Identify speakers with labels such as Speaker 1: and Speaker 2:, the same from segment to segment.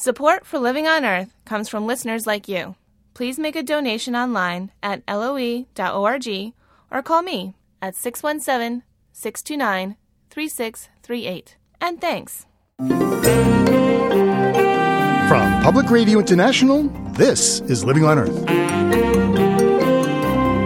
Speaker 1: Support for Living on Earth comes from listeners like you. Please make a donation online at loe.org or call me at 617 629 3638. And thanks.
Speaker 2: From Public Radio International, this is Living on Earth.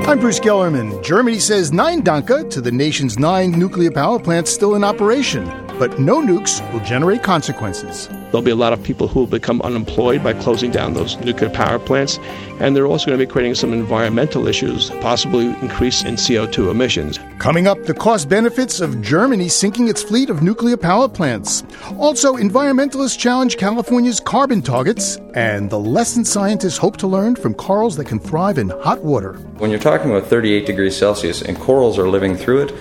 Speaker 2: I'm Bruce Gellerman. Germany says nein Danke to the nation's nine nuclear power plants still in operation, but no nukes will generate consequences.
Speaker 3: There'll be a lot of people who will become unemployed by closing down those nuclear power plants. And they're also going to be creating some environmental issues, possibly increase in CO2 emissions.
Speaker 2: Coming up, the cost benefits of Germany sinking its fleet of nuclear power plants. Also, environmentalists challenge California's carbon targets and the lessons scientists hope to learn from corals that can thrive in hot water.
Speaker 4: When you're talking about 38 degrees Celsius and corals are living through it,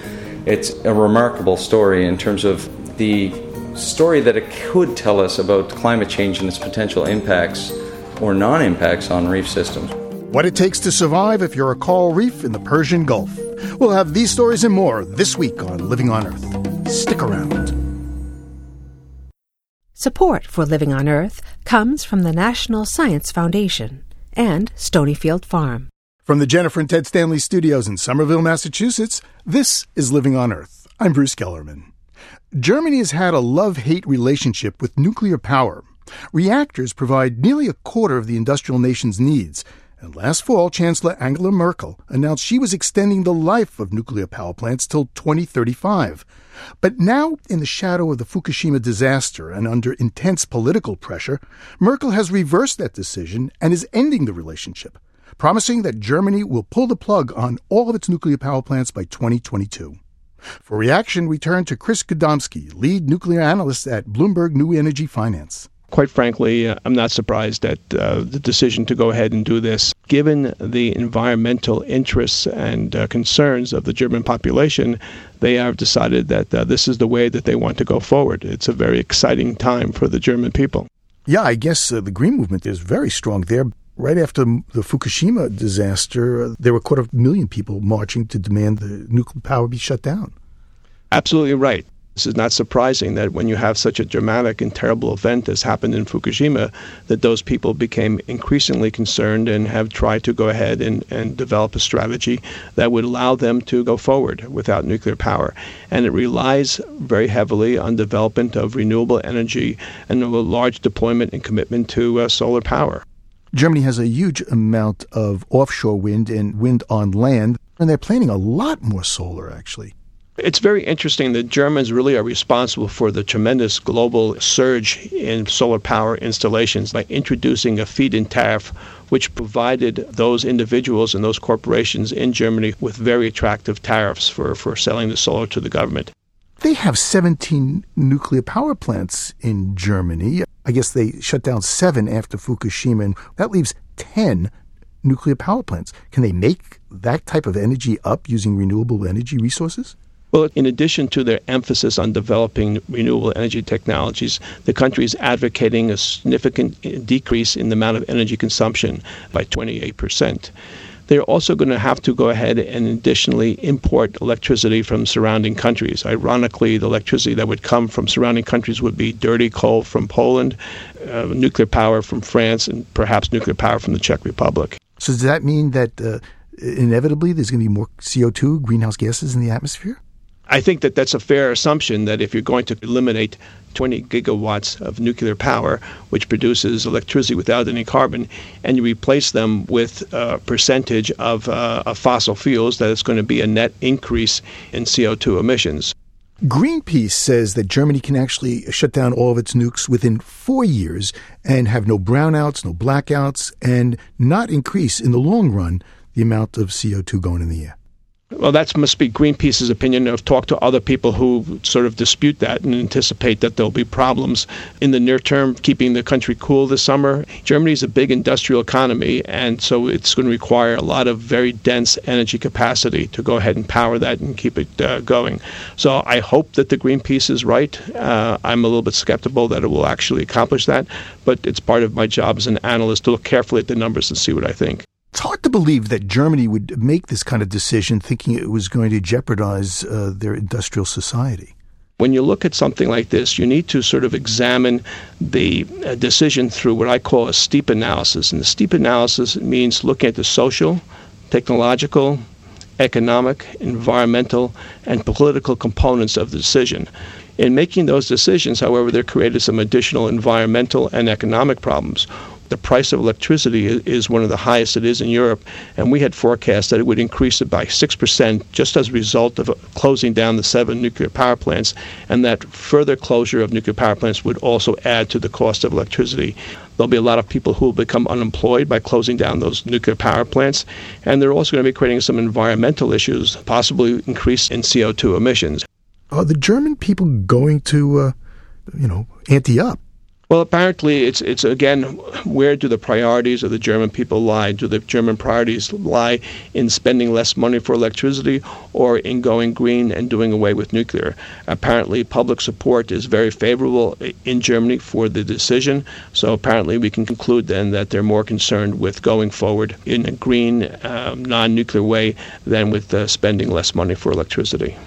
Speaker 4: it's a remarkable story in terms of the story that it could tell us about climate change and its potential impacts or non impacts on reef systems.
Speaker 2: What it takes to survive if you're a coral reef in the Persian Gulf. We'll have these stories and more this week on Living on Earth. Stick around.
Speaker 5: Support for Living on Earth comes from the National Science Foundation and Stonyfield Farm.
Speaker 2: From the Jennifer and Ted Stanley studios in Somerville, Massachusetts, this is Living on Earth. I'm Bruce Gellerman. Germany has had a love hate relationship with nuclear power. Reactors provide nearly a quarter of the industrial nation's needs. And last fall, Chancellor Angela Merkel announced she was extending the life of nuclear power plants till 2035. But now, in the shadow of the Fukushima disaster and under intense political pressure, Merkel has reversed that decision and is ending the relationship, promising that Germany will pull the plug on all of its nuclear power plants by 2022. For reaction, we turn to Chris Gadomski, lead nuclear analyst at Bloomberg New Energy Finance.
Speaker 3: Quite frankly, uh, I'm not surprised at uh, the decision to go ahead and do this. Given the environmental interests and uh, concerns of the German population, they have decided that uh, this is the way that they want to go forward. It's a very exciting time for the German people.
Speaker 2: Yeah, I guess uh, the Green Movement is very strong there. Right after the Fukushima disaster, uh, there were a quarter of a million people marching to demand the nuclear power be shut down.
Speaker 3: Absolutely right. This is not surprising that when you have such a dramatic and terrible event as happened in Fukushima, that those people became increasingly concerned and have tried to go ahead and, and develop a strategy that would allow them to go forward without nuclear power. And it relies very heavily on development of renewable energy and a large deployment and commitment to uh, solar power.
Speaker 2: Germany has a huge amount of offshore wind and wind on land, and they're planning a lot more solar, actually.
Speaker 3: It's very interesting that Germans really are responsible for the tremendous global surge in solar power installations by introducing a feed in tariff, which provided those individuals and those corporations in Germany with very attractive tariffs for, for selling the solar to the government.
Speaker 2: They have 17 nuclear power plants in Germany. I guess they shut down seven after Fukushima, and that leaves 10 nuclear power plants. Can they make that type of energy up using renewable energy resources?
Speaker 3: Well, in addition to their emphasis on developing renewable energy technologies, the country is advocating a significant decrease in the amount of energy consumption by 28 percent they're also going to have to go ahead and additionally import electricity from surrounding countries. Ironically, the electricity that would come from surrounding countries would be dirty coal from Poland, uh, nuclear power from France, and perhaps nuclear power from the Czech Republic.
Speaker 2: So, does that mean that uh, inevitably there's going to be more CO2, greenhouse gases in the atmosphere?
Speaker 3: I think that that's a fair assumption that if you're going to eliminate 20 gigawatts of nuclear power, which produces electricity without any carbon, and you replace them with a percentage of, uh, of fossil fuels, that it's going to be a net increase in CO2 emissions.
Speaker 2: Greenpeace says that Germany can actually shut down all of its nukes within four years and have no brownouts, no blackouts, and not increase in the long run the amount of CO2 going in the air.
Speaker 3: Well, that must be Greenpeace's opinion. I've talked to other people who sort of dispute that and anticipate that there'll be problems in the near term keeping the country cool this summer. Germany is a big industrial economy, and so it's going to require a lot of very dense energy capacity to go ahead and power that and keep it uh, going. So I hope that the Greenpeace is right. Uh, I'm a little bit skeptical that it will actually accomplish that, but it's part of my job as an analyst to look carefully at the numbers and see what I think.
Speaker 2: It's hard to believe that Germany would make this kind of decision thinking it was going to jeopardize uh, their industrial society.
Speaker 3: when you look at something like this, you need to sort of examine the uh, decision through what I call a steep analysis. And the steep analysis means looking at the social, technological, economic, environmental, and political components of the decision. In making those decisions, however, they're created some additional environmental and economic problems the price of electricity is one of the highest it is in Europe, and we had forecast that it would increase it by 6% just as a result of closing down the seven nuclear power plants, and that further closure of nuclear power plants would also add to the cost of electricity. There'll be a lot of people who will become unemployed by closing down those nuclear power plants, and they're also going to be creating some environmental issues, possibly increase in CO2 emissions.
Speaker 2: Are the German people going to, uh, you know, ante up?
Speaker 3: Well, apparently, it's it's again, where do the priorities of the German people lie? Do the German priorities lie in spending less money for electricity, or in going green and doing away with nuclear? Apparently, public support is very favorable in Germany for the decision. So apparently, we can conclude then that they're more concerned with going forward in a green, um, non-nuclear way than with uh, spending less money for electricity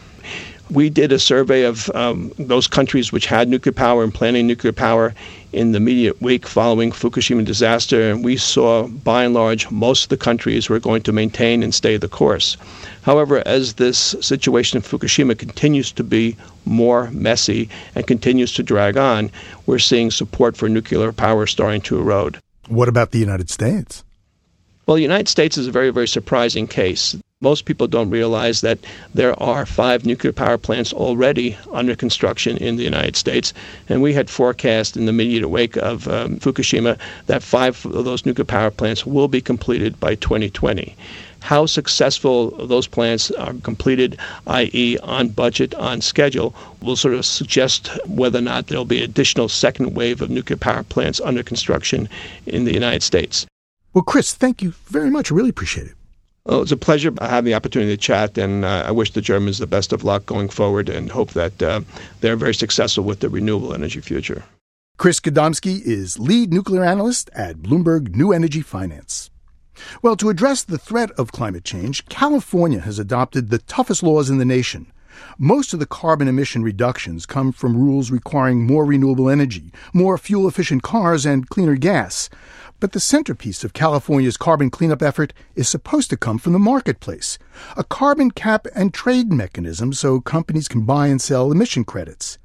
Speaker 3: we did a survey of um, those countries which had nuclear power and planning nuclear power in the immediate wake following Fukushima disaster, and we saw, by and large, most of the countries were going to maintain and stay the course. However, as this situation in Fukushima continues to be more messy and continues to drag on, we're seeing support for nuclear power starting to erode.
Speaker 2: What about the United States?
Speaker 3: Well, the United States is a very, very surprising case. Most people don't realize that there are five nuclear power plants already under construction in the United States. And we had forecast in the immediate wake of um, Fukushima that five of those nuclear power plants will be completed by 2020 how successful those plants are completed, i.e., on budget, on schedule, will sort of suggest whether or not there'll be additional second wave of nuclear power plants under construction in the United States.
Speaker 2: Well, Chris, thank you very much. I really appreciate it.
Speaker 3: Well, it's a pleasure having the opportunity to chat, and uh, I wish the Germans the best of luck going forward and hope that uh, they're very successful with the renewable energy future.
Speaker 2: Chris Gadomski is lead nuclear analyst at Bloomberg New Energy Finance. Well, to address the threat of climate change, California has adopted the toughest laws in the nation. Most of the carbon emission reductions come from rules requiring more renewable energy, more fuel efficient cars, and cleaner gas. But the centerpiece of California's carbon cleanup effort is supposed to come from the marketplace a carbon cap and trade mechanism so companies can buy and sell emission credits.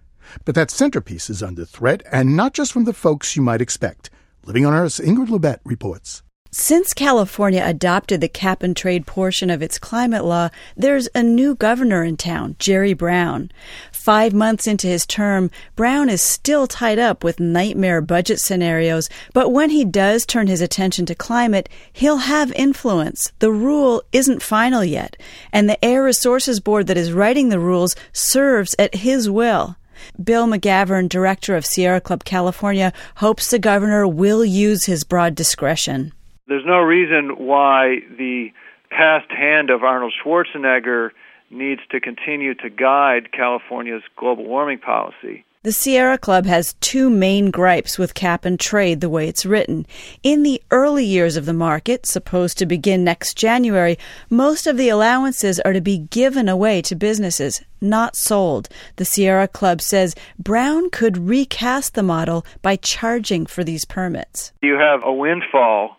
Speaker 2: But that centerpiece is under threat, and not just from the folks you might expect. Living on Earth's Ingrid Lobet reports.
Speaker 6: Since California adopted the cap and trade portion of its climate law, there's a new governor in town, Jerry Brown. Five months into his term, Brown is still tied up with nightmare budget scenarios, but when he does turn his attention to climate, he'll have influence. The rule isn't final yet, and the Air Resources Board that is writing the rules serves at his will. Bill Magavern, director of Sierra Club California, hopes the governor will use his broad discretion
Speaker 7: there's no reason why the past hand of Arnold Schwarzenegger needs to continue to guide California's global warming policy.
Speaker 6: The Sierra Club has two main gripes with cap and trade the way it's written. In the early years of the market, supposed to begin next January, most of the allowances are to be given away to businesses, not sold. The Sierra Club says Brown could recast the model by charging for these permits.
Speaker 7: You have a windfall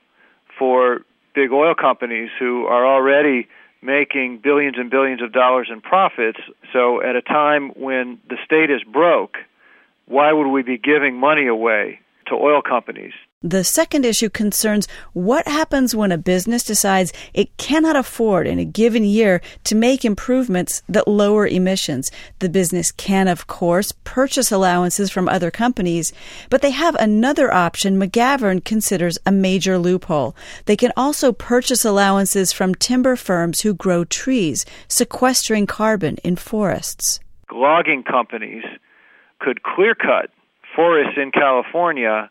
Speaker 7: for big oil companies who are already making billions and billions of dollars in profits. So, at a time when the state is broke, why would we be giving money away to oil companies?
Speaker 6: The second issue concerns what happens when a business decides it cannot afford in a given year to make improvements that lower emissions. The business can, of course, purchase allowances from other companies, but they have another option Magavern considers a major loophole. They can also purchase allowances from timber firms who grow trees, sequestering carbon in forests.
Speaker 7: Logging companies could clear cut forests in California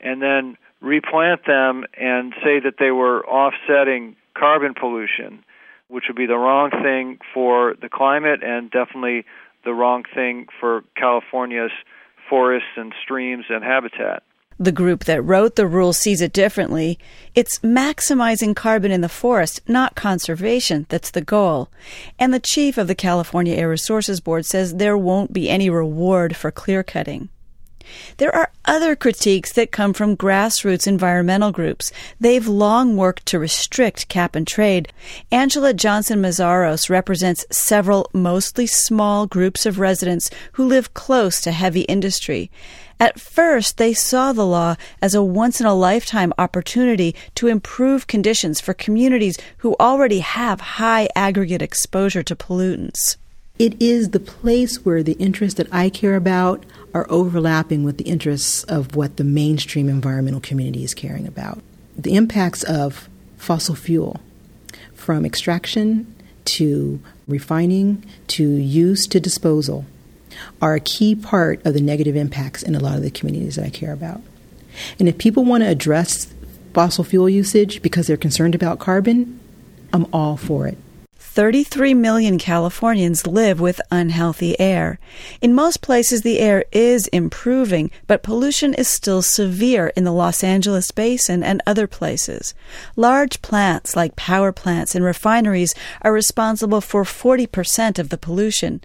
Speaker 7: and then replant them and say that they were offsetting carbon pollution, which would be the wrong thing for the climate and definitely the wrong thing for California's forests and streams and habitat.
Speaker 6: The group that wrote the rule sees it differently. It's maximizing carbon in the forest, not conservation, that's the goal. And the chief of the California Air Resources Board says there won't be any reward for clear cutting. There are other critiques that come from grassroots environmental groups. They've long worked to restrict cap and trade. Angela Johnson Meszaros represents several mostly small groups of residents who live close to heavy industry. At first, they saw the law as a once in a lifetime opportunity to improve conditions for communities who already have high aggregate exposure to pollutants.
Speaker 8: It is the place where the interests that I care about are overlapping with the interests of what the mainstream environmental community is caring about. The impacts of fossil fuel, from extraction to refining to use to disposal, are a key part of the negative impacts in a lot of the communities that I care about. And if people want to address fossil fuel usage because they're concerned about carbon, I'm all for it.
Speaker 6: 33 million Californians live with unhealthy air. In most places, the air is improving, but pollution is still severe in the Los Angeles basin and other places. Large plants like power plants and refineries are responsible for 40% of the pollution.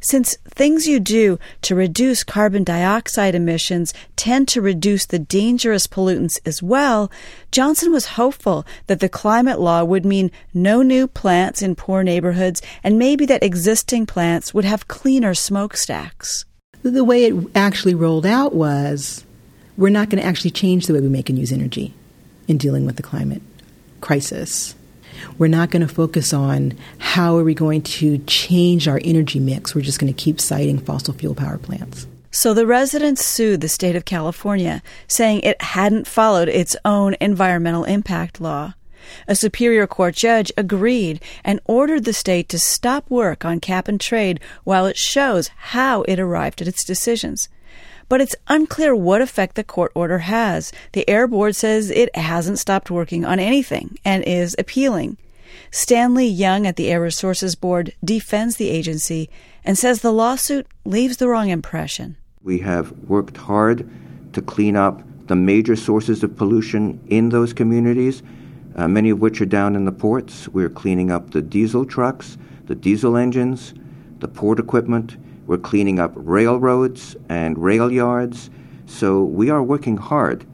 Speaker 6: Since things you do to reduce carbon dioxide emissions tend to reduce the dangerous pollutants as well, Johnson was hopeful that the climate law would mean no new plants in poor neighborhoods and maybe that existing plants would have cleaner smokestacks.
Speaker 8: The way it actually rolled out was we're not going to actually change the way we make and use energy in dealing with the climate crisis. We're not going to focus on how are we going to change our energy mix. We're just going to keep siting fossil fuel power plants.
Speaker 6: So the residents sued the state of California, saying it hadn't followed its own environmental impact law. A Superior Court judge agreed and ordered the state to stop work on cap and trade while it shows how it arrived at its decisions but it's unclear what effect the court order has. The Air Board says it hasn't stopped working on anything and is appealing. Stanley Young at the Air Resources Board defends the agency and says the lawsuit leaves the wrong impression.
Speaker 9: We have worked hard to clean up the major sources of pollution in those communities, uh, many of which are down in the ports. We're cleaning up the diesel trucks, the diesel engines, the port equipment, we're cleaning up railroads and rail yards. So we are working hard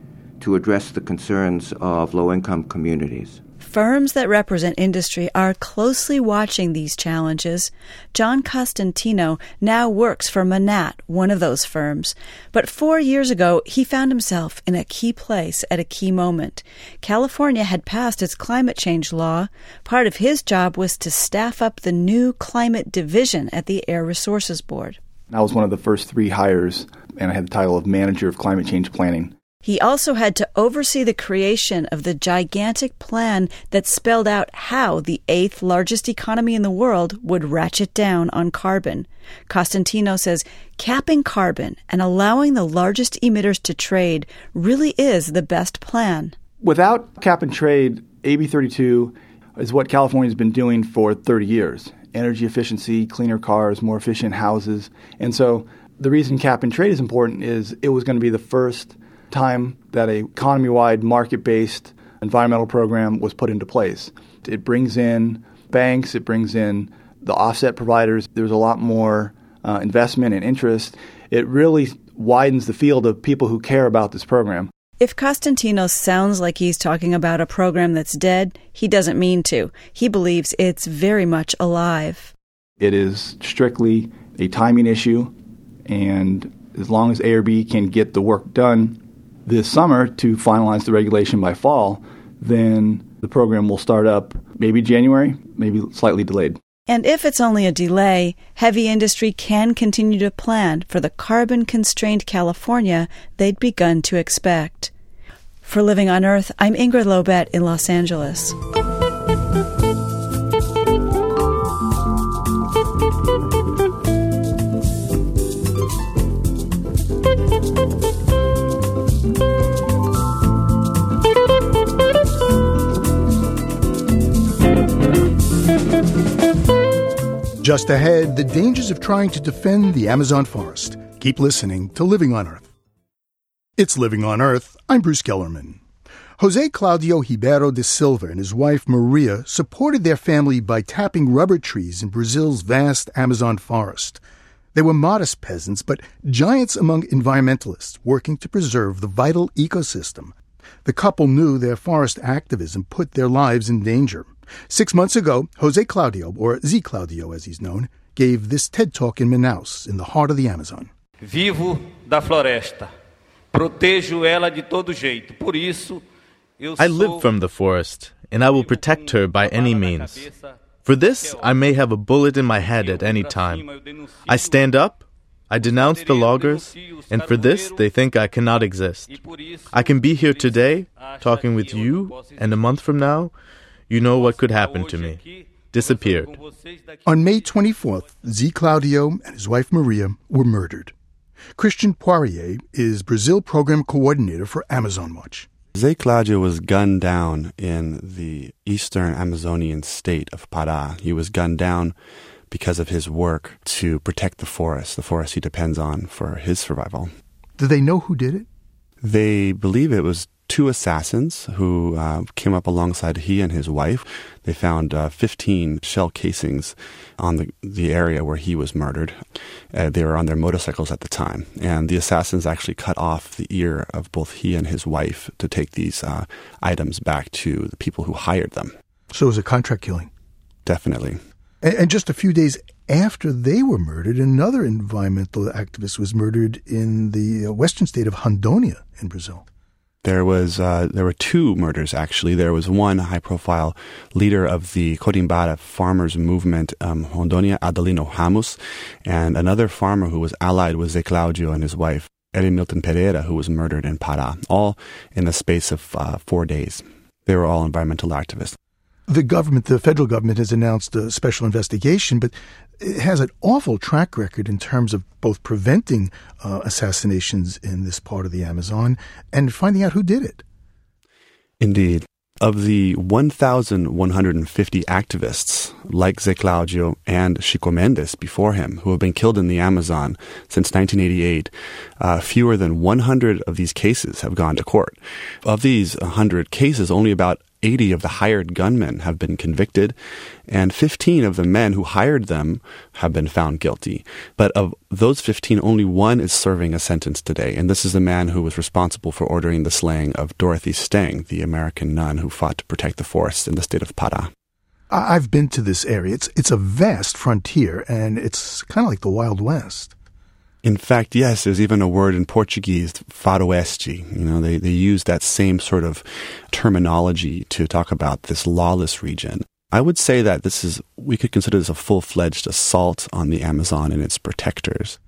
Speaker 9: to address the concerns of low income communities.
Speaker 6: Firms that represent industry are closely watching these challenges. John Costantino now works for Manatt, one of those firms. But four years ago, he found himself in a key place at a key moment. California had passed its climate change law. Part of his job was to staff up the new climate division at the Air Resources Board.
Speaker 10: I was one of the first three hires, and I had the title of Manager of Climate Change Planning.
Speaker 6: He also had to oversee the creation of the gigantic plan that spelled out how the eighth largest economy in the world would ratchet down on carbon. Costantino says capping carbon and allowing the largest emitters to trade really is the best plan.
Speaker 10: Without cap and trade, AB 32 is what California's been doing for 30 years energy efficiency, cleaner cars, more efficient houses. And so the reason cap and trade is important is it was going to be the first time that a economy-wide market-based environmental program was put into place. It brings in banks, it brings in the offset providers. There's a lot more uh, investment and interest. It really widens the field of people who care about this program.
Speaker 6: If Costantino sounds like he's talking about a program that's dead, he doesn't mean to. He believes it's very much alive.
Speaker 10: It is strictly a timing issue, and as long as ARB can get the work done this summer to finalize the regulation by fall, then the program will start up maybe January, maybe slightly delayed.
Speaker 6: And if it's only a delay, heavy industry can continue to plan for the carbon constrained California they'd begun to expect. For Living on Earth, I'm Ingrid Lobet in Los Angeles.
Speaker 2: Just ahead, the dangers of trying to defend the Amazon forest. Keep listening to Living on Earth. It's Living on Earth. I'm Bruce Gellerman. Jose Claudio Ribeiro de Silva and his wife Maria supported their family by tapping rubber trees in Brazil's vast Amazon forest. They were modest peasants, but giants among environmentalists working to preserve the vital ecosystem. The couple knew their forest activism put their lives in danger. Six months ago, Jose Claudio, or Zé Claudio as he's known, gave this TED Talk in Manaus, in the heart of the Amazon.
Speaker 11: Vivo da floresta. Protejo ela de todo jeito. Por isso,
Speaker 12: I live from the forest, and I will protect her by any means. For this, I may have a bullet in my head at any time. I stand up, I denounce the loggers, and for this, they think I cannot exist. I can be here today, talking with you, and a month from now, you know what could happen to me. Disappeared.
Speaker 2: On May 24th, Zé Claudio and his wife Maria were murdered. Christian Poirier is Brazil Program Coordinator for Amazon Watch.
Speaker 13: Zé Claudio was gunned down in the eastern Amazonian state of Pará. He was gunned down because of his work to protect the forest, the forest he depends on for his survival.
Speaker 2: Do they know who did it?
Speaker 13: They believe it was two assassins who uh, came up alongside he and his wife. They found uh, 15 shell casings on the, the area where he was murdered. Uh, they were on their motorcycles at the time. And the assassins actually cut off the ear of both he and his wife to take these uh, items back to the people who hired them.
Speaker 2: So it was a contract killing?
Speaker 13: Definitely.
Speaker 2: And, and just a few days after they were murdered, another environmental activist was murdered in the uh, western state of Rondônia in Brazil.
Speaker 13: There was uh, there were two murders actually. There was one high-profile leader of the Corumbiara farmers movement, um, Rondônia Adelino Ramos, and another farmer who was allied with Zé Claudio and his wife, Erenilton Pereira, who was murdered in Pará, all in the space of uh, four days. They were all environmental activists.
Speaker 2: The government, the federal government, has announced a special investigation, but it has an awful track record in terms of both preventing uh, assassinations in this part of the Amazon and finding out who did it.
Speaker 13: Indeed. Of the 1,150 activists like Zé Claudio and Chico Mendes before him who have been killed in the Amazon since 1988, uh, fewer than 100 of these cases have gone to court. Of these 100 cases, only about 80 of the hired gunmen have been convicted, and 15 of the men who hired them have been found guilty. But of those 15, only one is serving a sentence today, and this is the man who was responsible for ordering the slaying of Dorothy Stang, the American nun who fought to protect the forests in the state of Pará.
Speaker 2: I've been to this area. It's it's a vast frontier, and it's kind of like the Wild West.
Speaker 13: In fact, yes, there's even a word in Portuguese, faroeste. You know, they, they use that same sort of terminology to talk about this lawless region. I would say that this is, we could consider this a full fledged assault on the Amazon and its protectors.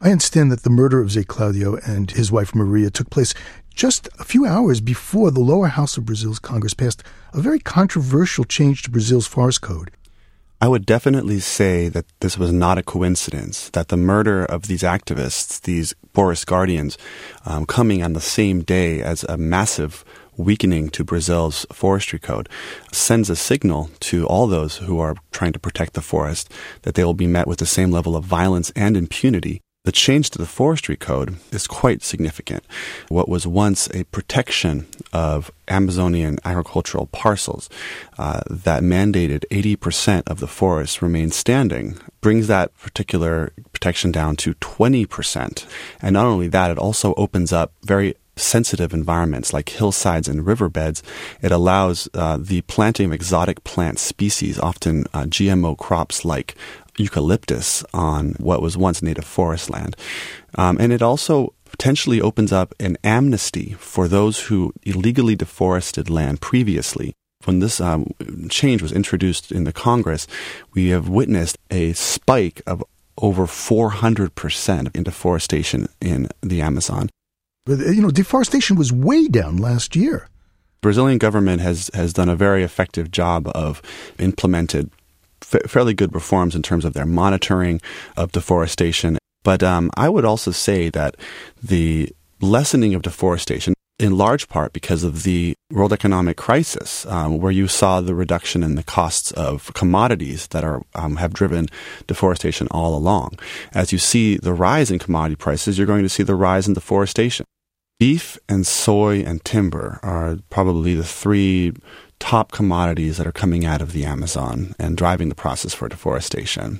Speaker 2: I understand that the murder of Zé Claudio and his wife Maria took place just a few hours before the lower house of Brazil's Congress passed a very controversial change to Brazil's forest code.
Speaker 13: I would definitely say that this was not a coincidence, that the murder of these activists, these forest guardians, um, coming on the same day as a massive weakening to Brazil's forestry code, sends a signal to all those who are trying to protect the forest that they will be met with the same level of violence and impunity the change to the forestry code is quite significant. What was once a protection of Amazonian agricultural parcels uh, that mandated 80% of the forest remain standing brings that particular protection down to 20%. And not only that, it also opens up very sensitive environments like hillsides and riverbeds, it allows uh, the planting of exotic plant species, often uh, GMO crops like eucalyptus on what was once native forest land. Um, and it also potentially opens up an amnesty for those who illegally deforested land previously. When this um, change was introduced in the Congress, we have witnessed a spike of over 400% in deforestation in the Amazon.
Speaker 2: But, you know, deforestation was way down last year.
Speaker 13: Brazilian government has, has done a very effective job of implemented f- fairly good reforms in terms of their monitoring of deforestation. But um, I would also say that the lessening of deforestation, in large part because of the world economic crisis, um, where you saw the reduction in the costs of commodities that are um, have driven deforestation all along. As you see the rise in commodity prices, you're going to see the rise in deforestation. Beef and soy and timber are probably the three top commodities that are coming out of the Amazon and driving the process for deforestation.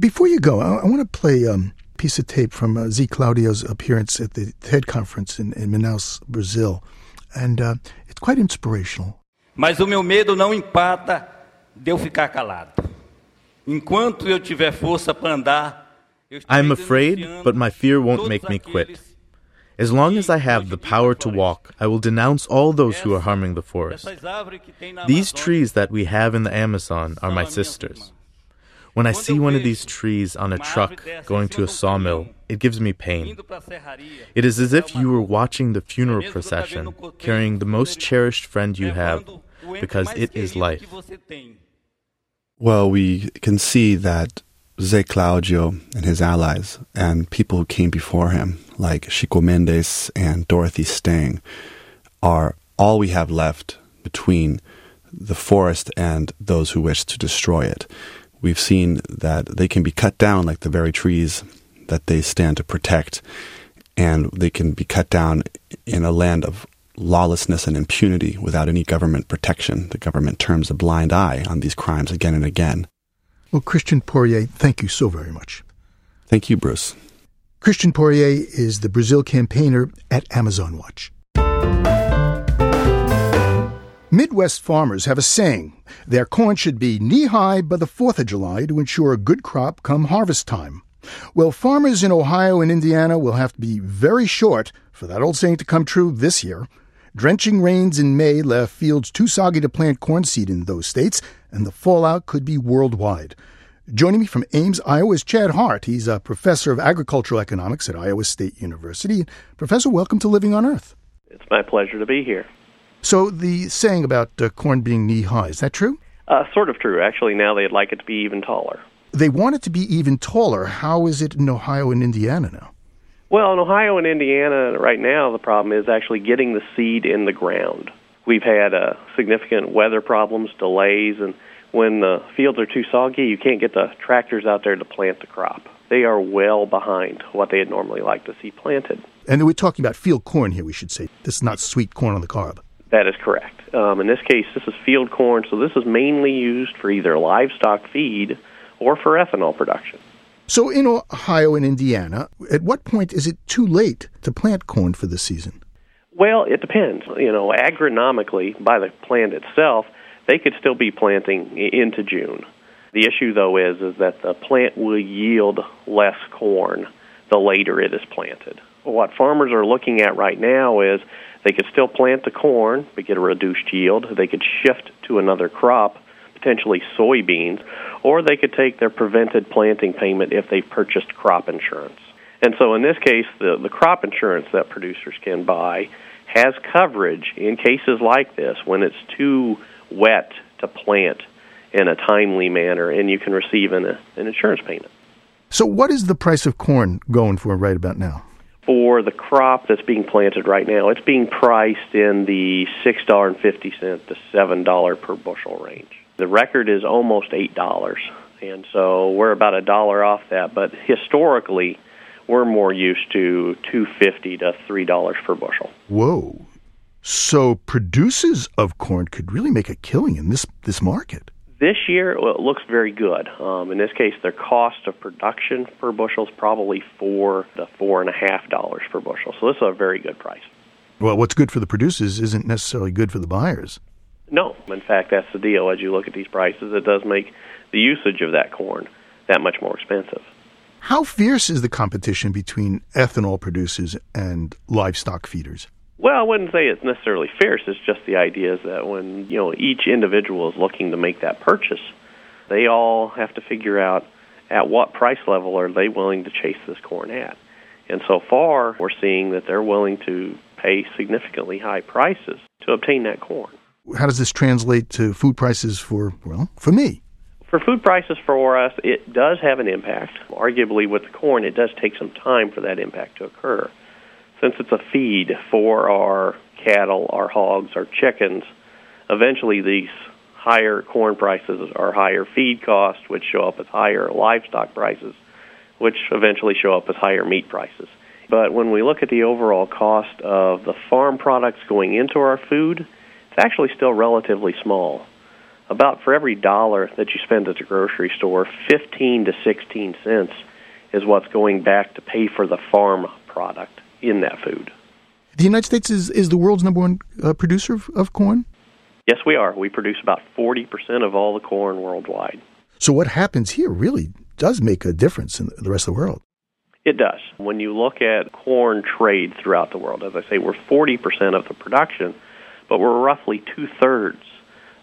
Speaker 2: Before you go, I, I want to play um, a piece of tape from uh, Zé Claudio's appearance at the TED conference in, in Manaus, Brazil. And uh, it's quite inspirational.
Speaker 11: Mas o meu medo não empata de eu ficar calado. Enquanto eu tiver força para andar,
Speaker 12: I'm afraid, but my fear won't make me quit. As long as I have the power to walk, I will denounce all those who are harming the forest. These trees that we have in the Amazon are my sisters. When I see one of these trees on a truck going to a sawmill, it gives me pain. It is as if you were watching the funeral procession, carrying the most cherished friend you have, because it is life.
Speaker 13: Well, we can see that Zé Claudio and his allies and people who came before him, like Chico Mendes and Dorothy Stang, are all we have left between the forest and those who wish to destroy it. We've seen that they can be cut down like the very trees that they stand to protect, and they can be cut down in a land of lawlessness and impunity without any government protection. The government turns a blind eye on these crimes again and again.
Speaker 2: Well, Christian Poirier, thank you so very much.
Speaker 13: Thank you, Bruce.
Speaker 2: Christian Poirier is the Brazil campaigner at Amazon Watch. Midwest farmers have a saying their corn should be knee high by the 4th of July to ensure a good crop come harvest time. Well, farmers in Ohio and Indiana will have to be very short for that old saying to come true this year. Drenching rains in May left fields too soggy to plant corn seed in those states, and the fallout could be worldwide. Joining me from Ames, Iowa is Chad Hart. He's a professor of agricultural economics at Iowa State University. Professor, welcome to Living on Earth.
Speaker 14: It's my pleasure to be here.
Speaker 2: So, the saying about uh, corn being knee high, is that true?
Speaker 14: Uh, sort of true. Actually, now they'd like it to be even taller.
Speaker 2: They want it to be even taller. How is it in Ohio and Indiana now?
Speaker 14: Well, in Ohio and Indiana right now, the problem is actually getting the seed in the ground. We've had uh, significant weather problems, delays, and when the fields are too soggy, you can't get the tractors out there to plant the crop. They are well behind what they'd normally like to see planted.
Speaker 2: And we're talking about field corn here, we should say. This is not sweet corn on the cob.
Speaker 14: That is correct. Um, in this case, this is field corn, so this is mainly used for either livestock feed or for ethanol production.
Speaker 2: So, in Ohio and Indiana, at what point is it too late to plant corn for the season?
Speaker 14: Well, it depends. You know, agronomically, by the plant itself, they could still be planting into June. The issue, though, is is that the plant will yield less corn the later it is planted. What farmers are looking at right now is they could still plant the corn but get a reduced yield. They could shift to another crop, potentially soybeans, or they could take their prevented planting payment if they purchased crop insurance. And so in this case, the, the crop insurance that producers can buy has coverage in cases like this when it's too wet to plant in a timely manner and you can receive an, an insurance payment.
Speaker 2: So, what is the price of corn going for right about now?
Speaker 14: For the crop that's being planted right now, it's being priced in the $6.50 to $7 per bushel range. The record is almost $8, and so we're about a dollar off that, but historically, we're more used to 250 to $3 per bushel.
Speaker 2: Whoa. So producers of corn could really make a killing in this this market.
Speaker 14: This year, well, it looks very good. Um, in this case, their cost of production per bushel is probably four to four and a half dollars per bushel. So this is a very good price.
Speaker 2: Well, what's good for the producers isn't necessarily good for the buyers.
Speaker 14: No, in fact, that's the deal. As you look at these prices, it does make the usage of that corn that much more expensive.
Speaker 2: How fierce is the competition between ethanol producers and livestock feeders?
Speaker 14: Well, I wouldn't say it's necessarily fierce. It's just the idea is that when you know each individual is looking to make that purchase, they all have to figure out at what price level are they willing to chase this corn at. And so far, we're seeing that they're willing to pay significantly high prices to obtain that corn.
Speaker 2: How does this translate to food prices for well, for me?
Speaker 14: For food prices for us, it does have an impact. Arguably, with the corn, it does take some time for that impact to occur since it's a feed for our cattle, our hogs, our chickens, eventually these higher corn prices are higher feed costs, which show up as higher livestock prices, which eventually show up as higher meat prices. But when we look at the overall cost of the farm products going into our food, it's actually still relatively small. About for every dollar that you spend at the grocery store, 15 to 16 cents is what's going back to pay for the farm product in that food.
Speaker 2: The United States is, is the world's number one uh, producer of, of corn?
Speaker 14: Yes, we are. We produce about 40% of all the corn worldwide.
Speaker 2: So, what happens here really does make a difference in the rest of the world.
Speaker 14: It does. When you look at corn trade throughout the world, as I say, we're 40% of the production, but we're roughly two thirds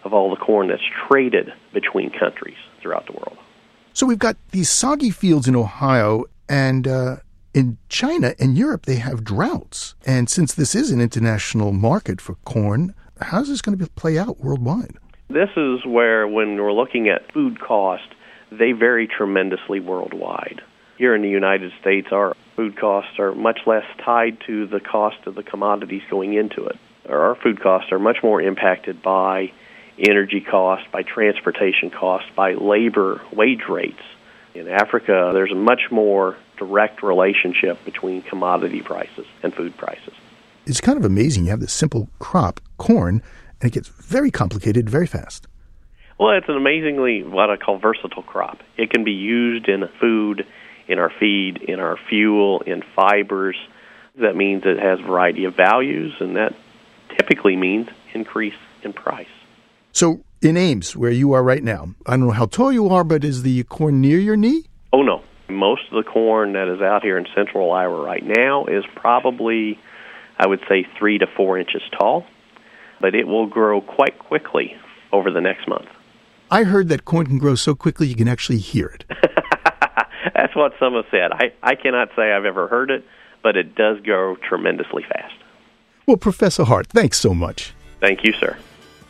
Speaker 14: of all the corn that's traded between countries throughout the world.
Speaker 2: So we've got these soggy fields in Ohio, and uh, in China and Europe, they have droughts. And since this is an international market for corn, how's this going to play out worldwide?
Speaker 14: This is where, when we're looking at food cost, they vary tremendously worldwide. Here in the United States, our food costs are much less tied to the cost of the commodities going into it. Our food costs are much more impacted by energy costs, by transportation costs, by labor wage rates. In Africa, there's a much more direct relationship between commodity prices and food prices.
Speaker 2: It's kind of amazing. You have this simple crop, corn, and it gets very complicated very fast.
Speaker 14: Well, it's an amazingly what I call versatile crop. It can be used in food, in our feed, in our fuel, in fibers. That means it has a variety of values, and that typically means increase in price.
Speaker 2: So, in Ames, where you are right now, I don't know how tall you are, but is the corn near your knee?
Speaker 14: Oh, no. Most of the corn that is out here in central Iowa right now is probably, I would say, three to four inches tall, but it will grow quite quickly over the next month.
Speaker 2: I heard that corn can grow so quickly you can actually hear it.
Speaker 14: That's what some have said. I, I cannot say I've ever heard it, but it does grow tremendously fast.
Speaker 2: Well, Professor Hart, thanks so much.
Speaker 14: Thank you, sir.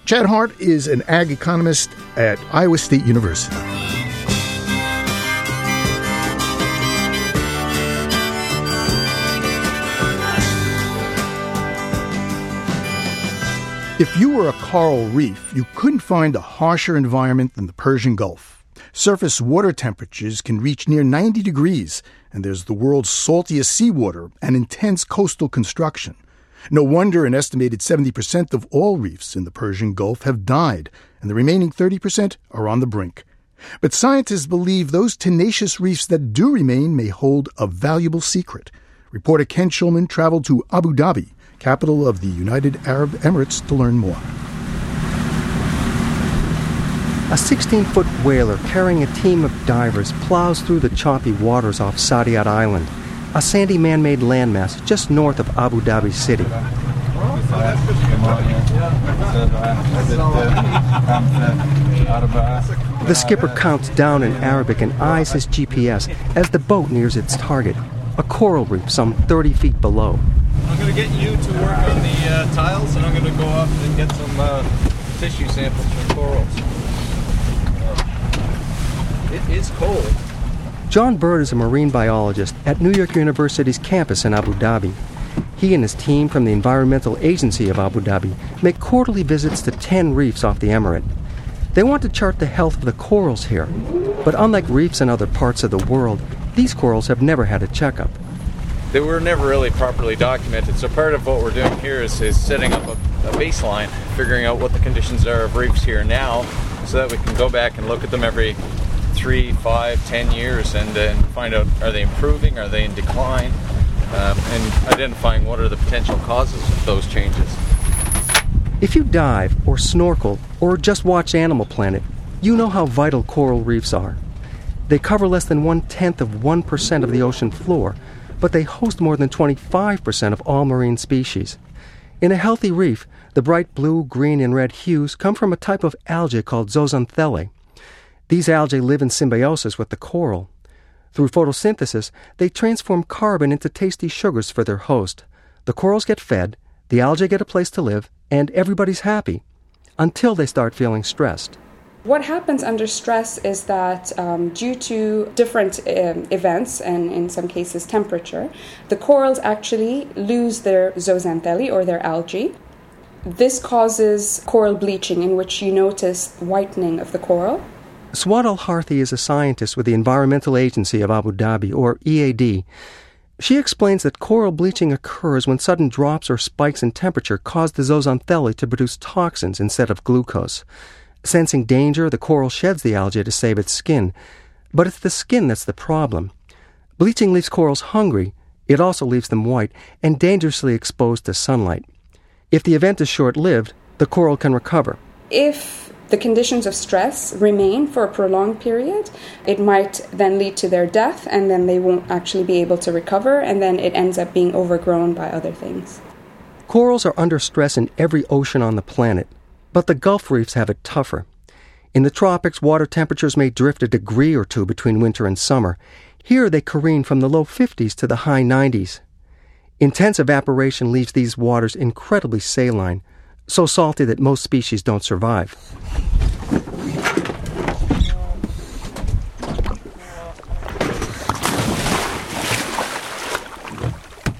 Speaker 2: Chad Hart is an ag economist at Iowa State University. If you were a coral reef, you couldn't find a harsher environment than the Persian Gulf. Surface water temperatures can reach near 90 degrees, and there's the world's saltiest seawater and intense coastal construction. No wonder an estimated 70% of all reefs in the Persian Gulf have died, and the remaining 30% are on the brink. But scientists believe those tenacious reefs that do remain may hold a valuable secret. Reporter Ken Shulman traveled to Abu Dhabi capital of the United Arab Emirates, to learn more.
Speaker 15: A 16 foot whaler carrying a team of divers plows through the choppy waters off Saadiyat Island, a sandy man made landmass just north of Abu Dhabi City. The skipper counts down in Arabic and eyes his GPS as the boat nears its target, a coral reef some 30 feet below.
Speaker 16: I'm going to get you to work on the uh, tiles, and I'm going to go up and get some uh, tissue samples from corals. It is cold.
Speaker 15: John Burt is a marine biologist at New York University's campus in Abu Dhabi. He and his team from the Environmental Agency of Abu Dhabi make quarterly visits to 10 reefs off the emirate. They want to chart the health of the corals here. But unlike reefs in other parts of the world, these corals have never had a checkup
Speaker 16: they were never really properly documented. So part of what we're doing here is, is setting up a, a, baseline, figuring out what the conditions are of reefs here now, so that we can go back and look at them every three, five, ten years and then find out are they improving, are they in decline, um, and identifying what are the potential causes of those changes.
Speaker 15: If you dive or snorkel or just watch Animal Planet, you know how vital coral reefs are. They cover less than one tenth of 1% of the ocean floor but they host more than 25% of all marine species. In a healthy reef, the bright blue, green, and red hues come from a type of algae called zooxanthellae. These algae live in symbiosis with the coral. Through photosynthesis, they transform carbon into tasty sugars for their host. The corals get fed, the algae get a place to live, and everybody's happy until they start feeling stressed.
Speaker 17: What happens under stress is that um, due to different um, events and in some cases temperature, the corals actually lose their zooxanthellae or their algae. This causes coral bleaching, in which you notice whitening of the coral.
Speaker 15: Swat Al Harthi is a scientist with the Environmental Agency of Abu Dhabi, or EAD. She explains that coral bleaching occurs when sudden drops or spikes in temperature cause the zooxanthellae to produce toxins instead of glucose. Sensing danger, the coral sheds the algae to save its skin. But it's the skin that's the problem. Bleaching leaves corals hungry, it also leaves them white and dangerously exposed to sunlight. If the event is short lived, the coral can recover.
Speaker 17: If the conditions of stress remain for a prolonged period, it might then lead to their death, and then they won't actually be able to recover, and then it ends up being overgrown by other things.
Speaker 15: Corals are under stress in every ocean on the planet, but the Gulf reefs have it tougher. In the tropics, water temperatures may drift a degree or two between winter and summer. Here they careen from the low 50s to the high 90s. Intense evaporation leaves these waters incredibly saline, so salty that most species don't survive.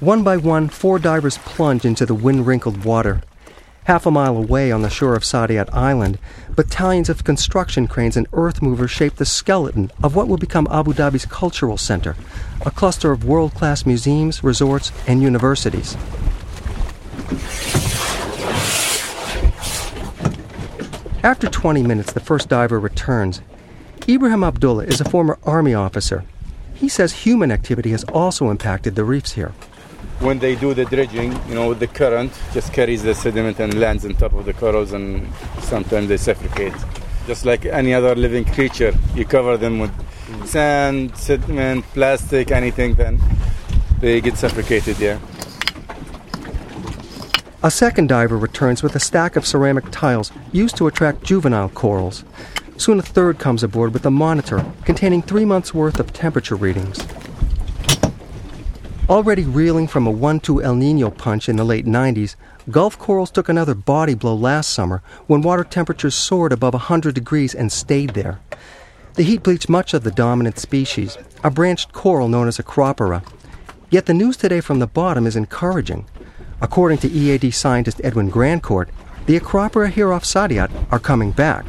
Speaker 15: One by one, four divers plunge into the wind wrinkled water. Half a mile away on the shore of Saadiyat Island, battalions of construction cranes and earth movers shape the skeleton of what will become Abu Dhabi's cultural center, a cluster of world class museums, resorts, and universities. After 20 minutes, the first diver returns. Ibrahim Abdullah is a former army officer. He says human activity has also impacted the reefs here.
Speaker 18: When they do the dredging, you know, the current just carries the sediment and lands on top of the corals, and sometimes they suffocate. Just like any other living creature, you cover them with sand, sediment, plastic, anything, then they get suffocated there.
Speaker 15: A second diver returns with a stack of ceramic tiles used to attract juvenile corals. Soon a third comes aboard with a monitor containing three months' worth of temperature readings. Already reeling from a 1 2 El Nino punch in the late 90s, Gulf corals took another body blow last summer when water temperatures soared above 100 degrees and stayed there. The heat bleached much of the dominant species, a branched coral known as a Acropora. Yet the news today from the bottom is encouraging. According to EAD scientist Edwin Grandcourt, the Acropora here off Saadiyat are coming back.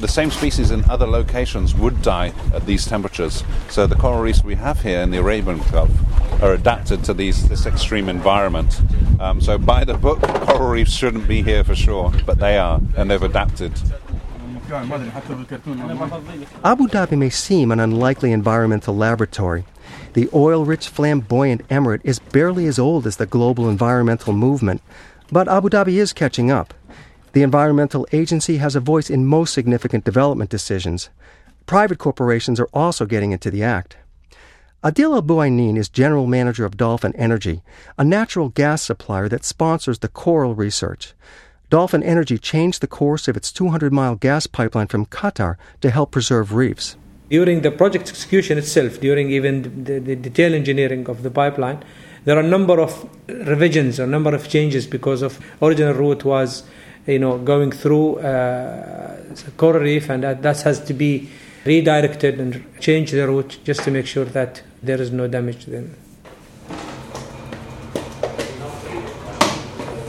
Speaker 19: The same species in other locations would die at these temperatures. So the coral reefs we have here in the Arabian Gulf are adapted to these, this extreme environment. Um, so by the book, coral reefs shouldn't be here for sure, but they are, and they've adapted.
Speaker 15: Abu Dhabi may seem an unlikely environmental laboratory. The oil rich, flamboyant emirate is barely as old as the global environmental movement, but Abu Dhabi is catching up. The Environmental Agency has a voice in most significant development decisions. Private corporations are also getting into the act. Adil Al is general manager of Dolphin Energy, a natural gas supplier that sponsors the coral research. Dolphin Energy changed the course of its 200 mile gas pipeline from Qatar to help preserve reefs.
Speaker 20: During the project execution itself, during even the, the detail engineering of the pipeline, there are a number of revisions, a number of changes because of original route was, you know, going through uh, coral reef, and that, that has to be redirected and change the route just to make sure that there is no damage then.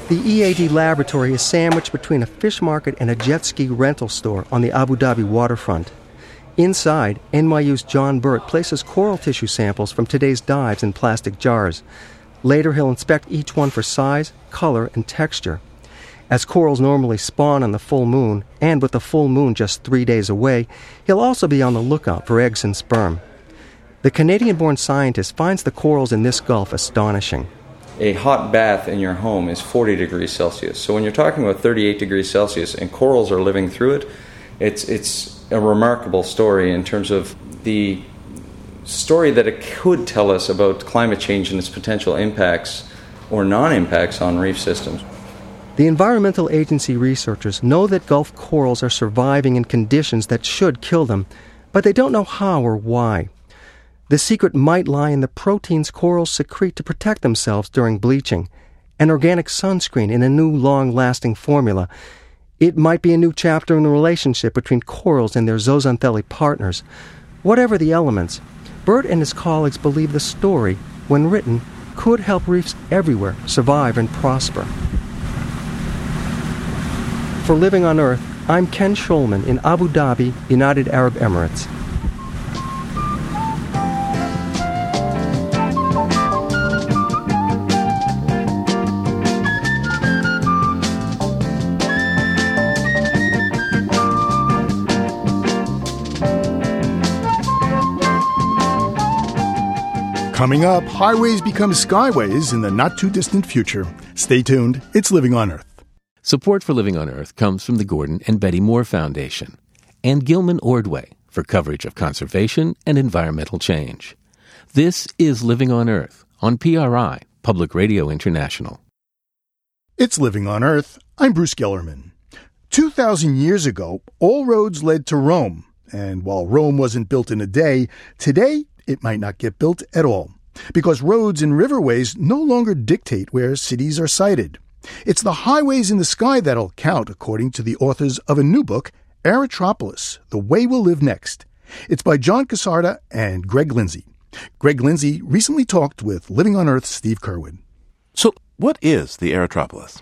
Speaker 15: The EAD laboratory is sandwiched between a fish market and a jet ski rental store on the Abu Dhabi waterfront. Inside, NYU's John Burt places coral tissue samples from today's dives in plastic jars. Later, he'll inspect each one for size, color, and texture. As corals normally spawn on the full moon, and with the full moon just three days away, he'll also be on the lookout for eggs and sperm. The Canadian born scientist finds the corals in this gulf astonishing
Speaker 4: a hot bath in your home is 40 degrees Celsius. So when you're talking about 38 degrees Celsius and corals are living through it, it's it's a remarkable story in terms of the story that it could tell us about climate change and its potential impacts or non-impacts on reef systems.
Speaker 15: The Environmental Agency researchers know that Gulf corals are surviving in conditions that should kill them, but they don't know how or why. The secret might lie in the proteins corals secrete to protect themselves during bleaching, an organic sunscreen in a new long lasting formula. It might be a new chapter in the relationship between corals and their zooxanthellae partners. Whatever the elements, Burt and his colleagues believe the story, when written, could help reefs everywhere survive and prosper. For Living on Earth, I'm Ken Shulman in Abu Dhabi, United Arab Emirates.
Speaker 2: Coming up, highways become skyways in the not too distant future. Stay tuned. It's Living on Earth.
Speaker 21: Support for Living on Earth comes from the Gordon and Betty Moore Foundation and Gilman Ordway for coverage of conservation and environmental change. This is Living on Earth on PRI, Public Radio International.
Speaker 2: It's Living on Earth. I'm Bruce Gellerman. 2,000 years ago, all roads led to Rome. And while Rome wasn't built in a day, today it might not get built at all. Because roads and riverways no longer dictate where cities are sited. It's the highways in the sky that'll count, according to the authors of a new book, Aerotropolis The Way We'll Live Next. It's by John Kasarda and Greg Lindsay. Greg Lindsay recently talked with Living on Earth's Steve Curwood.
Speaker 22: So, what is the Aerotropolis?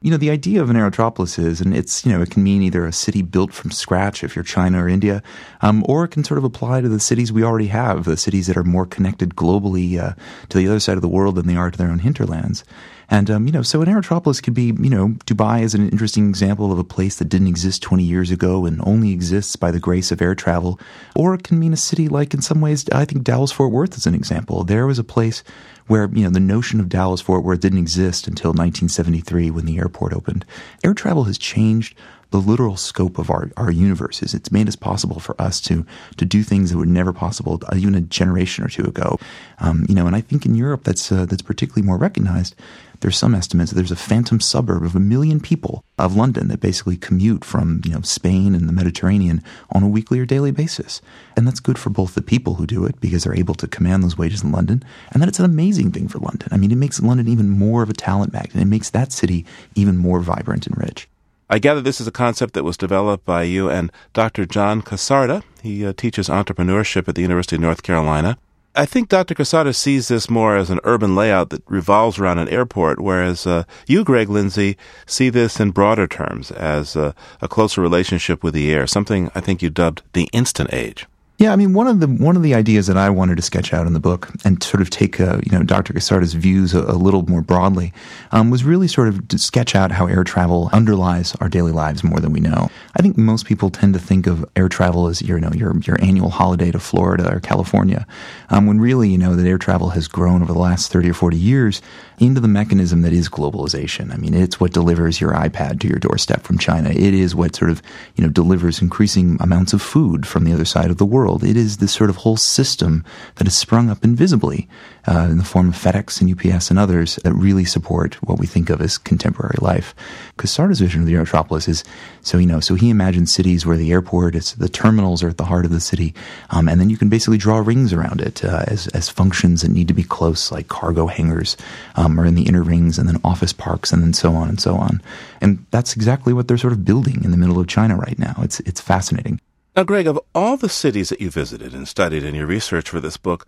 Speaker 23: You know, the idea of an aerotropolis is, and it's, you know, it can mean either a city built from scratch if you're China or India, um, or it can sort of apply to the cities we already have, the cities that are more connected globally uh, to the other side of the world than they are to their own hinterlands. And, um, you know, so an aerotropolis could be, you know, Dubai is an interesting example of a place that didn't exist 20 years ago and only exists by the grace of air travel. Or it can mean a city like, in some ways, I think Dallas Fort Worth is an example. There was a place where you know the notion of Dallas Fort Worth didn't exist until 1973 when the airport opened. Air travel has changed the literal scope of our, our universes. It's made it possible for us to to do things that were never possible even a generation or two ago. Um, you know, and I think in Europe that's uh, that's particularly more recognized there's some estimates that there's a phantom suburb of a million people of London that basically commute from you know Spain and the Mediterranean on a weekly or daily basis, and that's good for both the people who do it because they're able to command those wages in London, and then it's an amazing thing for London. I mean, it makes London even more of a talent magnet. It makes that city even more vibrant and rich.
Speaker 22: I gather this is a concept that was developed by you and Dr. John Kasarda. He uh, teaches entrepreneurship at the University of North Carolina. I think Dr. Kasarda sees this more as an urban layout that revolves around an airport, whereas uh, you, Greg Lindsay, see this in broader terms as uh, a closer relationship with the air, something I think you dubbed the instant age.
Speaker 23: Yeah, I mean, one of the one of the ideas that I wanted to sketch out in the book and sort of take, uh, you know, Dr. Kasarda's views a, a, little more broadly um, was really sort of to sketch out how air travel underlies our daily lives more than we know. I think most people tend to think of air travel as you know, your your annual holiday to Florida or California, um, when really, you know, that air travel has grown over the last thirty or forty years into the mechanism that is globalization. I mean, it's what delivers your iPad to your doorstep from China. It is what sort of, you know, delivers increasing amounts of food from the other side of the world. It is this sort of whole system that has sprung up invisibly uh, in the form of FedEx and UPS and others that really support what we think of as contemporary life. Kasarda's vision of the Aerotropolis is so, you know, so he imagines cities where the airport is, the terminals are at the heart of the city, um, and then you can basically draw rings around it uh, as, as functions that need to be close, like cargo hangars um, or in the inner rings, and then office parks, and then so on and so on. And that's exactly what they're sort of building in the middle of China right now. It's, it's fascinating.
Speaker 22: Now, Greg, of all the cities that you visited and studied in your research for this book,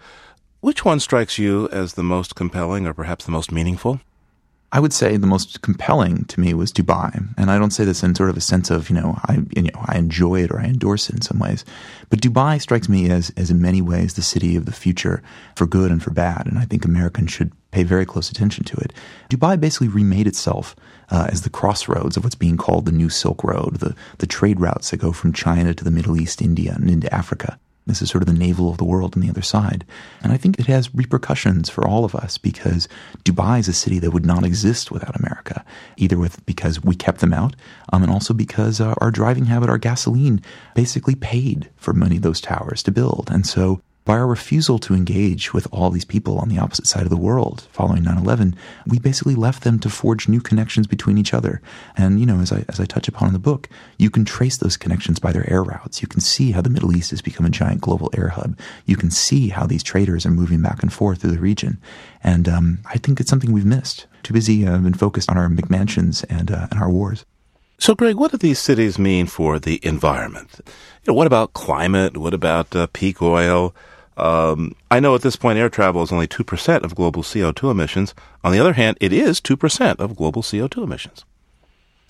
Speaker 22: which one strikes you as the most compelling or perhaps the most meaningful?
Speaker 23: I would say the most compelling to me was Dubai, and I don't say this in sort of a sense of you know I you know I enjoy it or I endorse it in some ways, but Dubai strikes me as as in many ways the city of the future for good and for bad, and I think Americans should pay very close attention to it. Dubai basically remade itself uh, as the crossroads of what's being called the New Silk Road, the the trade routes that go from China to the Middle East, India, and into Africa. This is sort of the navel of the world on the other side. And I think it has repercussions for all of us because Dubai is a city that would not exist without America, either with because we kept them out, um, and also because uh, our driving habit, our gasoline, basically paid for many of those towers to build. And so by our refusal to engage with all these people on the opposite side of the world following 9-11, we basically left them to forge new connections between each other. And, you know, as I, as I touch upon in the book, you can trace those connections by their air routes. You can see how the Middle East has become a giant global air hub. You can see how these traders are moving back and forth through the region. And um, I think it's something we've missed. Too busy uh, and focused on our McMansions and, uh, and our wars.
Speaker 22: So, Greg, what do these cities mean for the environment? You know, what about climate? What about uh, peak oil? Um, I know at this point air travel is only 2% of global CO2 emissions. On the other hand, it is 2% of global CO2 emissions.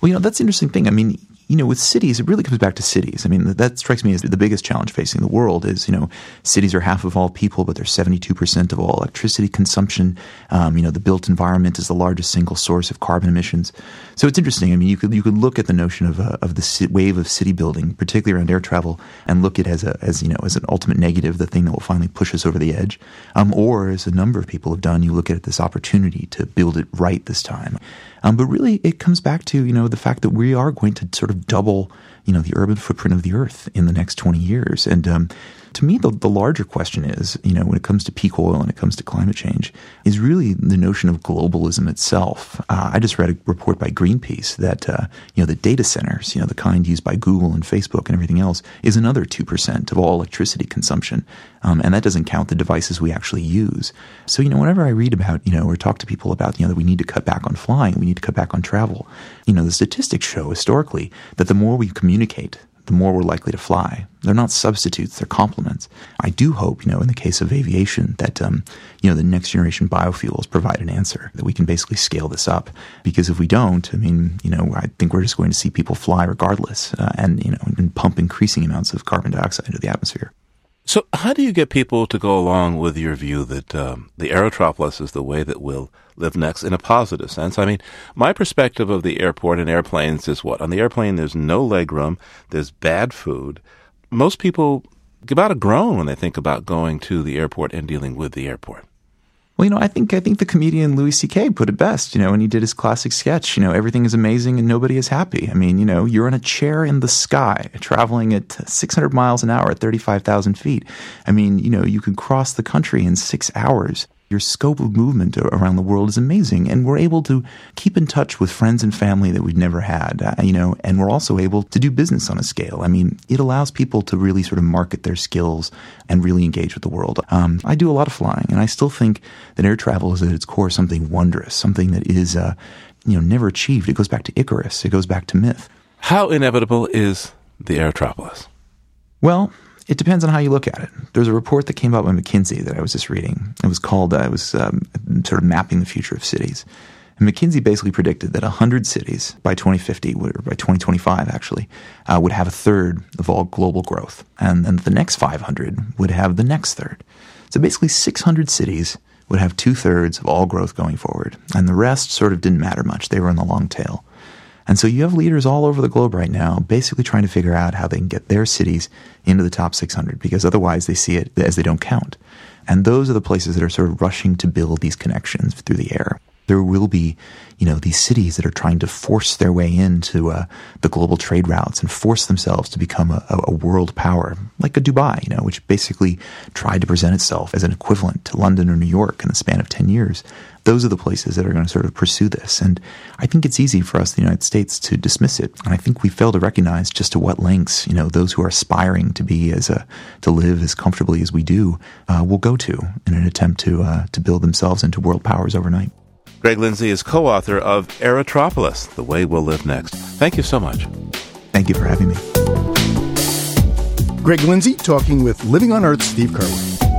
Speaker 23: Well, you know, that's the interesting thing. I mean, you know, with cities, it really comes back to cities. I mean, that strikes me as the biggest challenge facing the world is, you know, cities are half of all people, but they're 72% of all electricity consumption. Um, you know, the built environment is the largest single source of carbon emissions. So it's interesting. I mean, you could, you could look at the notion of, uh, of the wave of city building, particularly around air travel, and look at it as a, as, you know, as an ultimate negative, the thing that will finally push us over the edge. Um, or as a number of people have done, you look at it this opportunity to build it right this time. Um, but really, it comes back to you know the fact that we are going to sort of double you know the urban footprint of the Earth in the next twenty years, and um, to me, the, the larger question is, you know, when it comes to peak oil and it comes to climate change, is really the notion of globalism itself. Uh, I just read a report by Greenpeace that, uh, you know, the data centers, you know, the kind used by Google and Facebook and everything else, is another 2% of all electricity consumption. Um, and that doesn't count the devices we actually use. So, you know, whenever I read about, you know, or talk to people about, you know, that we need to cut back on flying, we need to cut back on travel, you know, the statistics show historically that the more we communicate, the more we're likely to fly. They're not substitutes, they're complements. I do hope, you know, in the case of aviation, that, um, you know, the next generation biofuels provide an answer, that we can basically scale this up. Because if we don't, I mean, you know, I think we're just going to see people fly regardless uh, and, you know, and pump increasing amounts of carbon dioxide into the atmosphere.
Speaker 22: So, how do you get people to go along with your view that um, the aerotropolis is the way that we'll live next in a positive sense? I mean, my perspective of the airport and airplanes is what? On the airplane, there's no legroom, there's bad food. Most people give out a groan when they think about going to the airport and dealing with the airport.
Speaker 23: Well, you know, I think I think the comedian Louis C.K. put it best. You know, when he did his classic sketch, you know, everything is amazing and nobody is happy. I mean, you know, you're in a chair in the sky, traveling at 600 miles an hour at 35,000 feet. I mean, you know, you can cross the country in six hours your scope of movement around the world is amazing. And we're able to keep in touch with friends and family that we've never had, uh, you know, and we're also able to do business on a scale. I mean, it allows people to really sort of market their skills and really engage with the world. Um, I do a lot of flying, and I still think that air travel is at its core something wondrous, something that is, uh, you know, never achieved. It goes back to Icarus. It goes back to myth.
Speaker 22: How inevitable is the air aerotropolis?
Speaker 23: Well, it depends on how you look at it. There's a report that came out by McKinsey that I was just reading. It was called, uh, it was um, sort of mapping the future of cities. And McKinsey basically predicted that 100 cities by 2050, or by 2025 actually, uh, would have a third of all global growth. And then the next 500 would have the next third. So basically, 600 cities would have two thirds of all growth going forward. And the rest sort of didn't matter much. They were in the long tail. And so you have leaders all over the globe right now basically trying to figure out how they can get their cities into the top 600 because otherwise they see it as they don't count. And those are the places that are sort of rushing to build these connections through the air. There will be, you know, these cities that are trying to force their way into uh, the global trade routes and force themselves to become a, a world power, like a Dubai, you know, which basically tried to present itself as an equivalent to London or New York in the span of 10 years those are the places that are going to sort of pursue this. And I think it's easy for us, the United States, to dismiss it. And I think we fail to recognize just to what lengths, you know, those who are aspiring to be as a, to live as comfortably as we do, uh, will go to in an attempt to, uh, to build themselves into world powers overnight.
Speaker 22: Greg Lindsay is co author of Aerotropolis The Way We'll Live Next. Thank you so much.
Speaker 23: Thank you for having me.
Speaker 2: Greg Lindsay talking with Living on Earth Steve Curwood.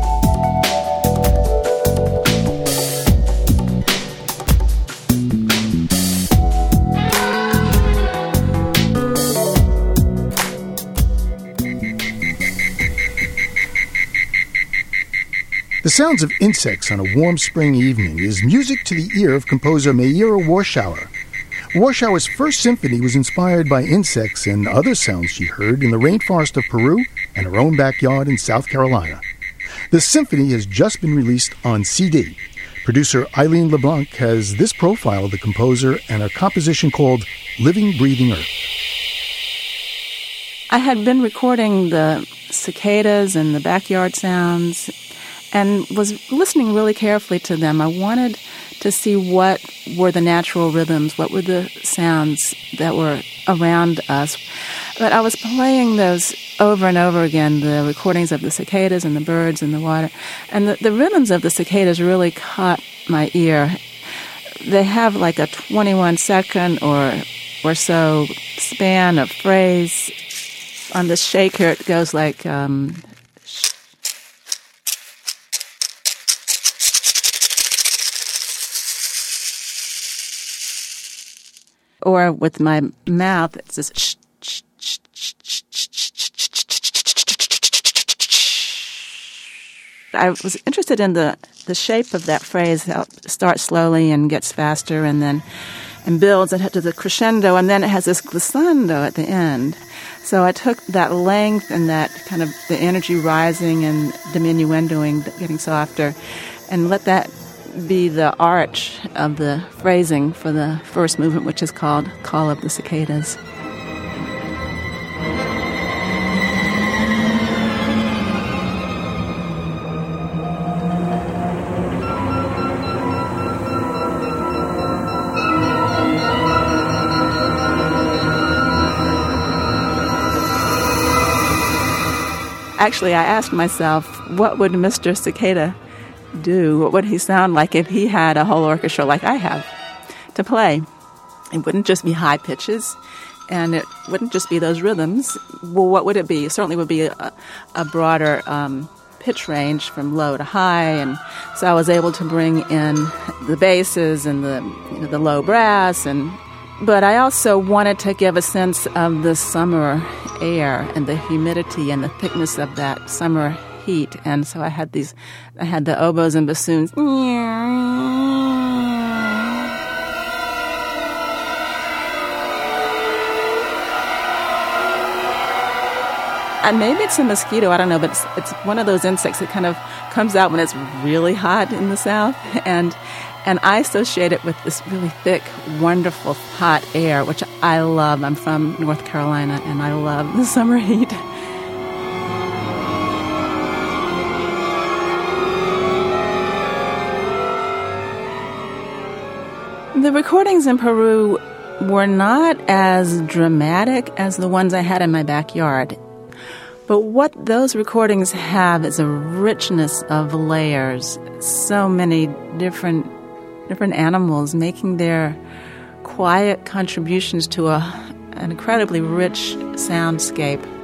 Speaker 2: The sounds of insects on a warm spring evening is music to the ear of composer Meira Warshauer. Warshauer's first symphony was inspired by insects and other sounds she heard in the rainforest of Peru and her own backyard in South Carolina. The symphony has just been released on CD. Producer Eileen LeBlanc has this profile of the composer and a composition called Living Breathing Earth.
Speaker 24: I had been recording the cicadas and the backyard sounds and was listening really carefully to them. I wanted to see what were the natural rhythms, what were the sounds that were around us. But I was playing those over and over again, the recordings of the cicadas and the birds and the water. And the, the rhythms of the cicadas really caught my ear. They have like a 21 second or, or so span of phrase. On the shaker, it goes like um, or with my mouth, it's just shh, I was interested in the, the shape of that phrase, how it starts slowly and gets faster and then and builds and to the crescendo and then it has this glissando at the end. So I took that length and that kind of the energy rising and diminuendoing, getting softer, and let that be the arch of the phrasing for the first movement, which is called Call of the Cicadas. actually, I asked myself, what would Mr. Cicada do? What would he sound like if he had a whole orchestra like I have to play? It wouldn't just be high pitches, and it wouldn't just be those rhythms. Well, what would it be? It certainly would be a, a broader um, pitch range from low to high, and so I was able to bring in the basses and the you know, the low brass and but I also wanted to give a sense of the summer air and the humidity and the thickness of that summer heat. And so I had these, I had the oboes and bassoons. And maybe it's a mosquito, I don't know, but it's, it's one of those insects that kind of comes out when it's really hot in the south. And and I associate it with this really thick, wonderful, hot air, which I love. I'm from North Carolina and I love the summer heat. The recordings in Peru were not as dramatic as the ones I had in my backyard. But what those recordings have is a richness of layers, so many different different animals making their quiet contributions to a, an incredibly rich soundscape.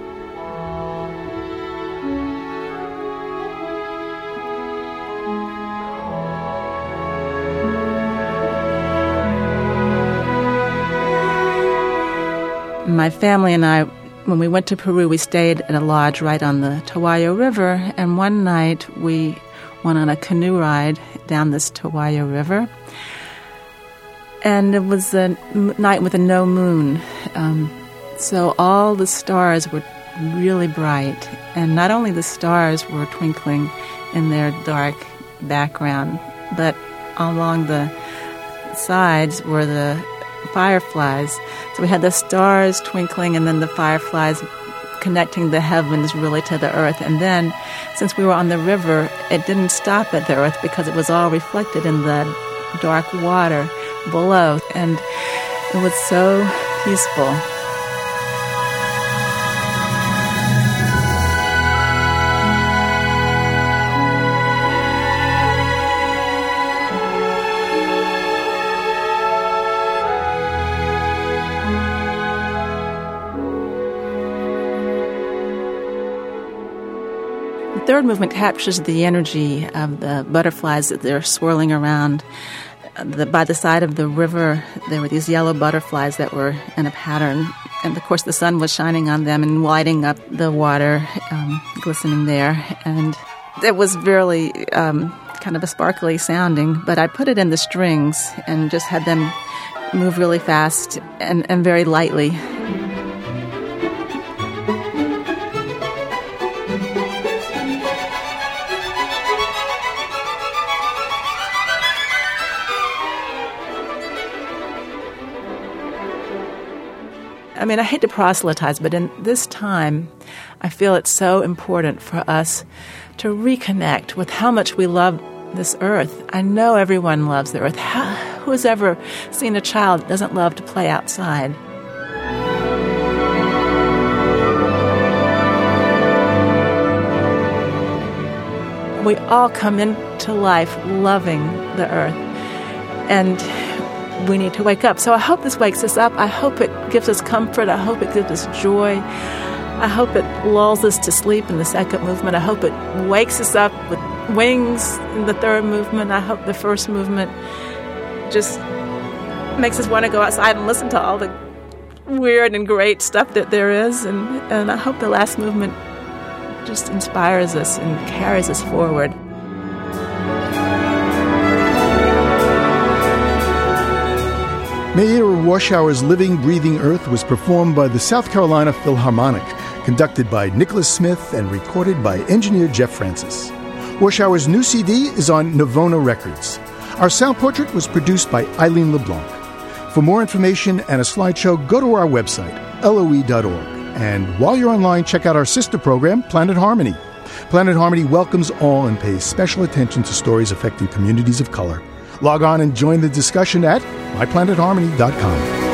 Speaker 24: My family and I, when we went to Peru, we stayed at a lodge right on the Tahuayo River, and one night we went on a canoe ride down this Tahuayo River. And it was a night with a no moon. Um, so all the stars were really bright. And not only the stars were twinkling in their dark background, but along the sides were the fireflies. So we had the stars twinkling and then the fireflies connecting the heavens really to the earth. And then, since we were on the river, it didn't stop at the earth because it was all reflected in the dark water below. And it was so peaceful. Third movement captures the energy of the butterflies that they're swirling around. The, by the side of the river, there were these yellow butterflies that were in a pattern. And of course, the sun was shining on them and lighting up the water, um, glistening there. And it was really um, kind of a sparkly sounding, but I put it in the strings and just had them move really fast and, and very lightly. Mean, I hate to proselytize, but in this time, I feel it's so important for us to reconnect with how much we love this earth. I know everyone loves the earth. How, who has ever seen a child that doesn't love to play outside? We all come into life loving the earth. And we need to wake up. So I hope this wakes us up. I hope it gives us comfort. I hope it gives us joy. I hope it lulls us to sleep in the second movement. I hope it wakes us up with wings in the third movement. I hope the first movement just makes us want to go outside and listen to all the weird and great stuff that there is. And, and I hope the last movement just inspires us and carries us forward.
Speaker 2: Meira Warshauer's Living, Breathing Earth was performed by the South Carolina Philharmonic, conducted by Nicholas Smith and recorded by engineer Jeff Francis. Warshauer's new CD is on Navona Records. Our sound portrait was produced by Eileen LeBlanc. For more information and a slideshow, go to our website, loe.org. And while you're online, check out our sister program, Planet Harmony. Planet Harmony welcomes all and pays special attention to stories affecting communities of color. Log on and join the discussion at myplanetharmony.com.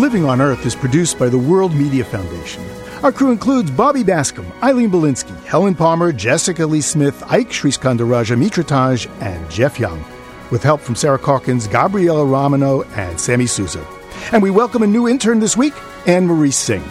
Speaker 2: Living on Earth is produced by the World Media Foundation. Our crew includes Bobby Bascomb, Eileen Bolinsky, Helen Palmer, Jessica Lee Smith, Ike Sriskandarajah Mitra Taj, and Jeff Young with help from Sarah Calkins, Gabriela Romano, and Sammy Souza. And we welcome a new intern this week, Anne Marie Singh.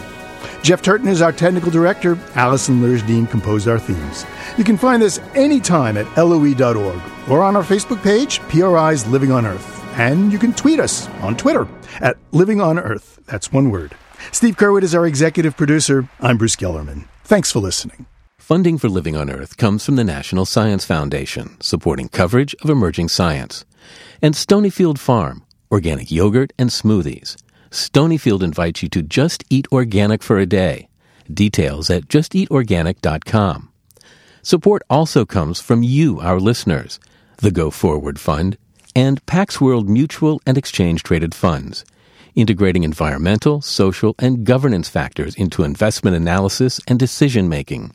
Speaker 2: Jeff Turton is our technical director. Allison Lirish Dean composed our themes. You can find us anytime at loe.org or on our Facebook page, PRI's Living on Earth. And you can tweet us on Twitter at Living on Earth. That's one word. Steve Curwood is our executive producer. I'm Bruce Gellerman. Thanks for listening.
Speaker 21: Funding for Living on Earth comes from the National Science Foundation, supporting coverage of emerging science. And Stonyfield Farm, organic yogurt and smoothies. Stonyfield invites you to just eat organic for a day. Details at justeatorganic.com. Support also comes from you, our listeners, the Go Forward Fund, and Pax World Mutual and Exchange Traded Funds, integrating environmental, social, and governance factors into investment analysis and decision making